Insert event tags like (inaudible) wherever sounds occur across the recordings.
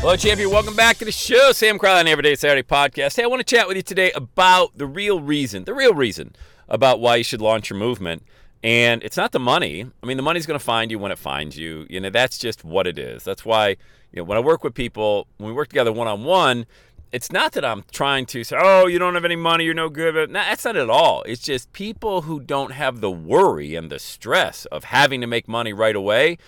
Hello, champion. Welcome back to the show. Sam Crowley on Everyday Saturday podcast. Hey, I want to chat with you today about the real reason, the real reason about why you should launch your movement. And it's not the money. I mean, the money's going to find you when it finds you. You know, that's just what it is. That's why, you know, when I work with people, when we work together one on one, it's not that I'm trying to say, oh, you don't have any money, you're no good. No, that's not at all. It's just people who don't have the worry and the stress of having to make money right away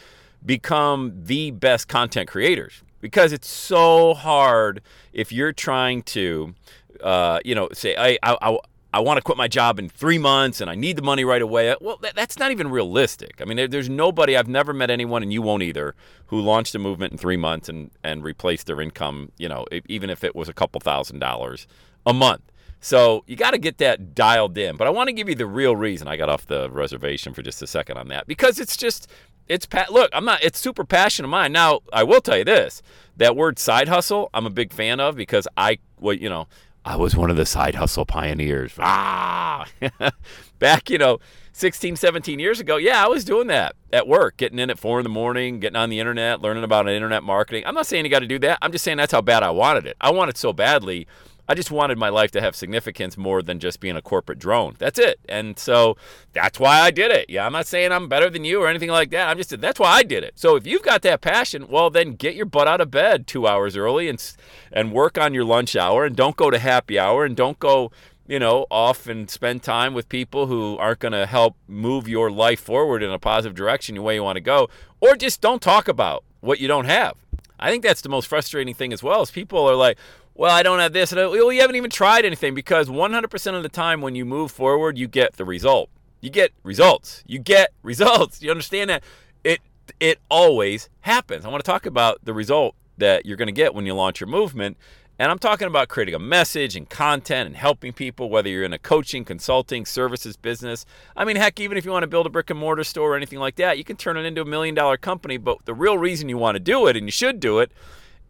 become the best content creators because it's so hard if you're trying to, uh, you know, say, I, I, I, I want to quit my job in three months and I need the money right away. Well, that, that's not even realistic. I mean, there, there's nobody, I've never met anyone, and you won't either, who launched a movement in three months and, and replaced their income, you know, even if it was a couple thousand dollars a month. So you got to get that dialed in. But I want to give you the real reason I got off the reservation for just a second on that because it's just it's pa- look, I'm not it's super passion of mine. Now, I will tell you this. That word side hustle, I'm a big fan of because I well, you know, I was one of the side hustle pioneers. Ah! (laughs) Back, you know, 16, 17 years ago, yeah, I was doing that at work, getting in at four in the morning, getting on the internet, learning about internet marketing. I'm not saying you got to do that. I'm just saying that's how bad I wanted it. I wanted so badly I just wanted my life to have significance more than just being a corporate drone. That's it. And so that's why I did it. Yeah, I'm not saying I'm better than you or anything like that. I'm just that's why I did it. So if you've got that passion, well then get your butt out of bed 2 hours early and and work on your lunch hour and don't go to happy hour and don't go you know, off and spend time with people who aren't going to help move your life forward in a positive direction the way you want to go, or just don't talk about what you don't have. I think that's the most frustrating thing as well. Is people are like, well, I don't have this. Well, you haven't even tried anything because 100% of the time when you move forward, you get the result. You get results. You get (laughs) results. You understand that? It it always happens. I want to talk about the result that you're going to get when you launch your movement. And I'm talking about creating a message and content and helping people, whether you're in a coaching, consulting, services business. I mean, heck, even if you want to build a brick and mortar store or anything like that, you can turn it into a million dollar company. But the real reason you want to do it, and you should do it,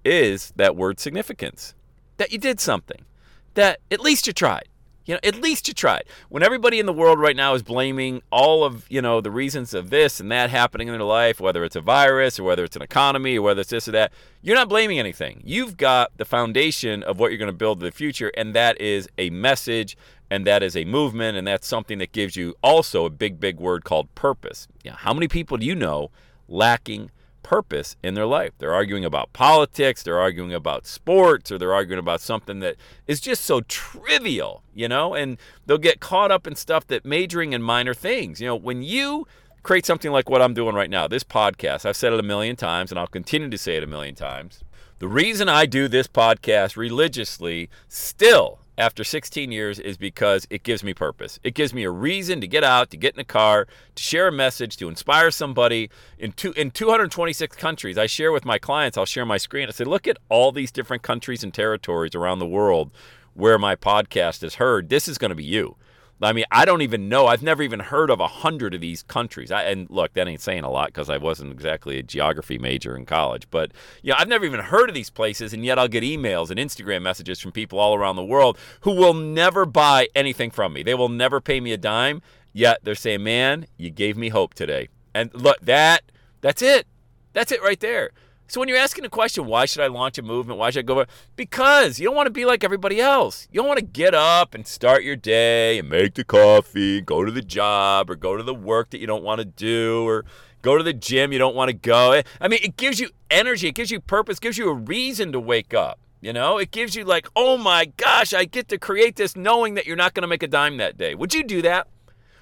is that word significance that you did something, that at least you tried. You know, at least you tried. When everybody in the world right now is blaming all of, you know, the reasons of this and that happening in their life, whether it's a virus or whether it's an economy or whether it's this or that, you're not blaming anything. You've got the foundation of what you're going to build in the future, and that is a message, and that is a movement, and that's something that gives you also a big, big word called purpose. Yeah, how many people do you know lacking purpose in their life. They're arguing about politics, they're arguing about sports, or they're arguing about something that is just so trivial, you know, and they'll get caught up in stuff that majoring in minor things. You know, when you create something like what I'm doing right now, this podcast, I've said it a million times and I'll continue to say it a million times. The reason I do this podcast religiously still after 16 years is because it gives me purpose. It gives me a reason to get out, to get in a car, to share a message, to inspire somebody. In two, in 226 countries, I share with my clients, I'll share my screen. I say, look at all these different countries and territories around the world where my podcast is heard. This is going to be you. I mean, I don't even know. I've never even heard of a hundred of these countries. I, and look, that ain't saying a lot because I wasn't exactly a geography major in college. But yeah, I've never even heard of these places, and yet I'll get emails and Instagram messages from people all around the world who will never buy anything from me. They will never pay me a dime. Yet they're saying, "Man, you gave me hope today." And look, that that's it. That's it right there. So when you're asking the question, why should I launch a movement? Why should I go? Because you don't want to be like everybody else. You don't want to get up and start your day and make the coffee, go to the job, or go to the work that you don't want to do, or go to the gym you don't want to go. I mean, it gives you energy, it gives you purpose, gives you a reason to wake up. You know, it gives you like, oh my gosh, I get to create this knowing that you're not going to make a dime that day. Would you do that?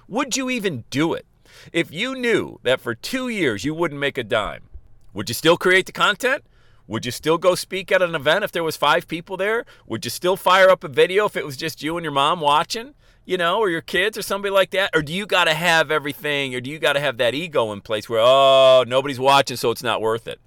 Would you even do it? If you knew that for two years you wouldn't make a dime, would you still create the content? Would you still go speak at an event if there was five people there? Would you still fire up a video if it was just you and your mom watching? You know, or your kids or somebody like that? Or do you got to have everything or do you got to have that ego in place where, oh, nobody's watching, so it's not worth it?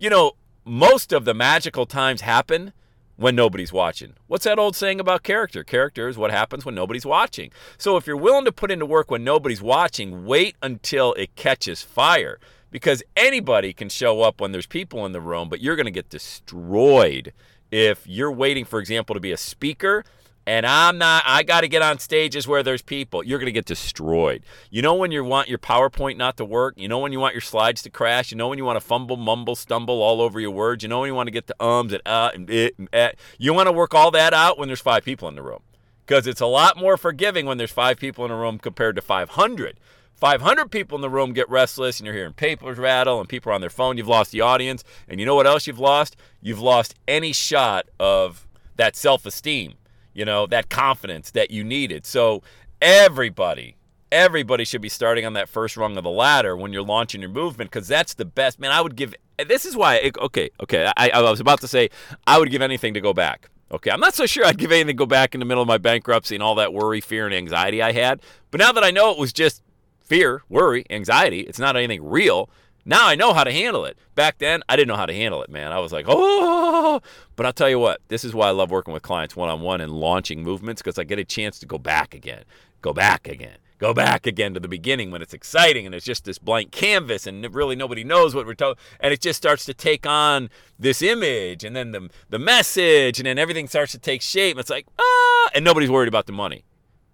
You know, most of the magical times happen when nobody's watching. What's that old saying about character? Character is what happens when nobody's watching. So if you're willing to put into work when nobody's watching, wait until it catches fire because anybody can show up when there's people in the room, but you're going to get destroyed if you're waiting, for example, to be a speaker and I'm not, I got to get on stages where there's people. You're going to get destroyed. You know when you want your PowerPoint not to work? You know when you want your slides to crash? You know when you want to fumble, mumble, stumble all over your words? You know when you want to get the ums and uh and it and eh? You want to work all that out when there's five people in the room because it's a lot more forgiving when there's five people in a room compared to 500. 500 people in the room get restless and you're hearing papers rattle and people are on their phone. You've lost the audience. And you know what else you've lost? You've lost any shot of that self esteem, you know, that confidence that you needed. So everybody, everybody should be starting on that first rung of the ladder when you're launching your movement because that's the best. Man, I would give, this is why, okay, okay, I, I was about to say I would give anything to go back. Okay, I'm not so sure I'd give anything to go back in the middle of my bankruptcy and all that worry, fear, and anxiety I had. But now that I know it was just fear, worry, anxiety. It's not anything real. Now I know how to handle it. Back then, I didn't know how to handle it, man. I was like, oh. But I'll tell you what, this is why I love working with clients one on one and launching movements because I get a chance to go back again, go back again, go back again to the beginning when it's exciting and it's just this blank canvas and really nobody knows what we're talking. And it just starts to take on this image and then the, the message and then everything starts to take shape. It's like, ah, and nobody's worried about the money.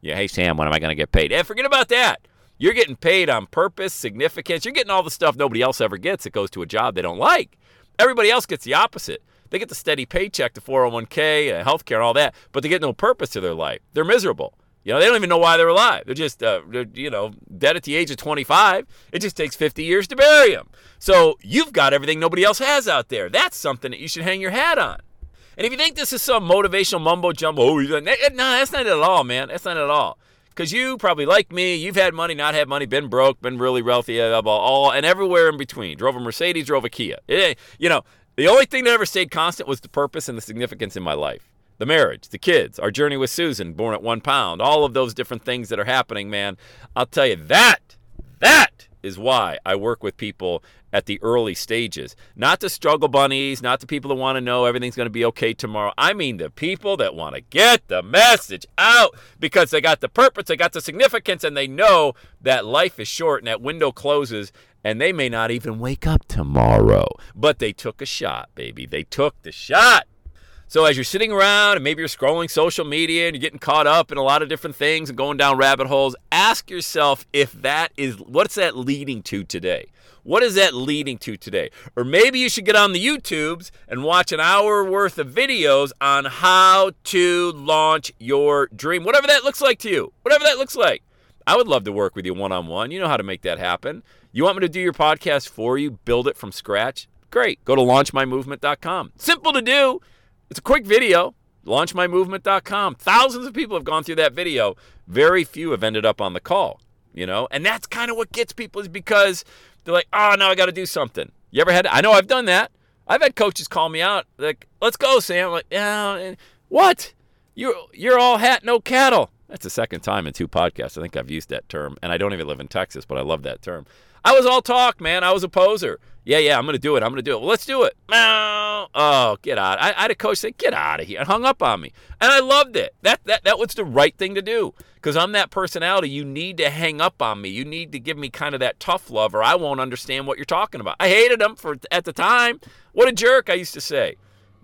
Yeah, hey, Sam, when am I going to get paid? Hey, forget about that. You're getting paid on purpose, significance. You're getting all the stuff nobody else ever gets that goes to a job they don't like. Everybody else gets the opposite. They get the steady paycheck, the 401k, uh, healthcare, and all that, but they get no purpose to their life. They're miserable. You know, they don't even know why they're alive. They're just, uh, they're, you know, dead at the age of 25. It just takes 50 years to bury them. So you've got everything nobody else has out there. That's something that you should hang your hat on. And if you think this is some motivational mumbo jumbo, oh, no, that's not it at all, man. That's not it at all because you probably like me, you've had money, not had money, been broke, been really wealthy, uh, all and everywhere in between. Drove a Mercedes, drove a Kia. It, you know, the only thing that ever stayed constant was the purpose and the significance in my life. The marriage, the kids, our journey with Susan, born at one pound, all of those different things that are happening, man. I'll tell you that, that is why I work with people at the early stages. Not the struggle bunnies, not the people that want to know everything's going to be okay tomorrow. I mean the people that want to get the message out because they got the purpose, they got the significance, and they know that life is short and that window closes and they may not even wake up tomorrow. But they took a shot, baby. They took the shot. So as you're sitting around and maybe you're scrolling social media and you're getting caught up in a lot of different things and going down rabbit holes, ask yourself if that is what's that leading to today? What is that leading to today? Or maybe you should get on the YouTubes and watch an hour worth of videos on how to launch your dream, whatever that looks like to you. Whatever that looks like. I would love to work with you one on one. You know how to make that happen. You want me to do your podcast for you, build it from scratch? Great. Go to launchmymovement.com. Simple to do. It's a quick video. Launchmymovement.com. Thousands of people have gone through that video. Very few have ended up on the call, you know? And that's kind of what gets people is because they're like, oh, now I got to do something. You ever had, I know I've done that. I've had coaches call me out, like, let's go, Sam. I'm like, yeah, what? You're, you're all hat, no cattle. That's the second time in two podcasts I think I've used that term. And I don't even live in Texas, but I love that term. I was all talk, man. I was a poser. Yeah, yeah, I'm going to do it. I'm going to do it. Well, let's do it. Oh, get out. I, I had a coach say, get out of here. And hung up on me. And I loved it. That, that, that was the right thing to do. Because I'm that personality. You need to hang up on me. You need to give me kind of that tough love or I won't understand what you're talking about. I hated him for at the time. What a jerk, I used to say.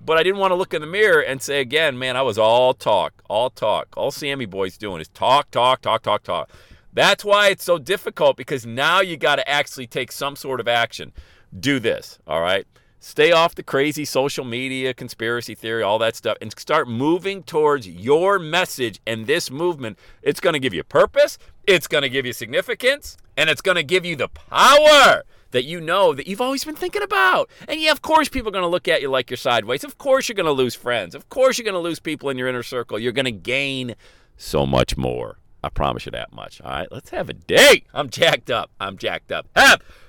But I didn't want to look in the mirror and say again, man, I was all talk, all talk. All Sammy boy's doing is talk, talk, talk, talk, talk. That's why it's so difficult because now you got to actually take some sort of action. Do this, all right? Stay off the crazy social media, conspiracy theory, all that stuff, and start moving towards your message and this movement. It's going to give you purpose, it's going to give you significance, and it's going to give you the power that you know that you've always been thinking about. And yeah, of course, people are going to look at you like you're sideways. Of course, you're going to lose friends. Of course, you're going to lose people in your inner circle. You're going to gain so much more. I promise you that much. All right, let's have a day. I'm jacked up. I'm jacked up. Have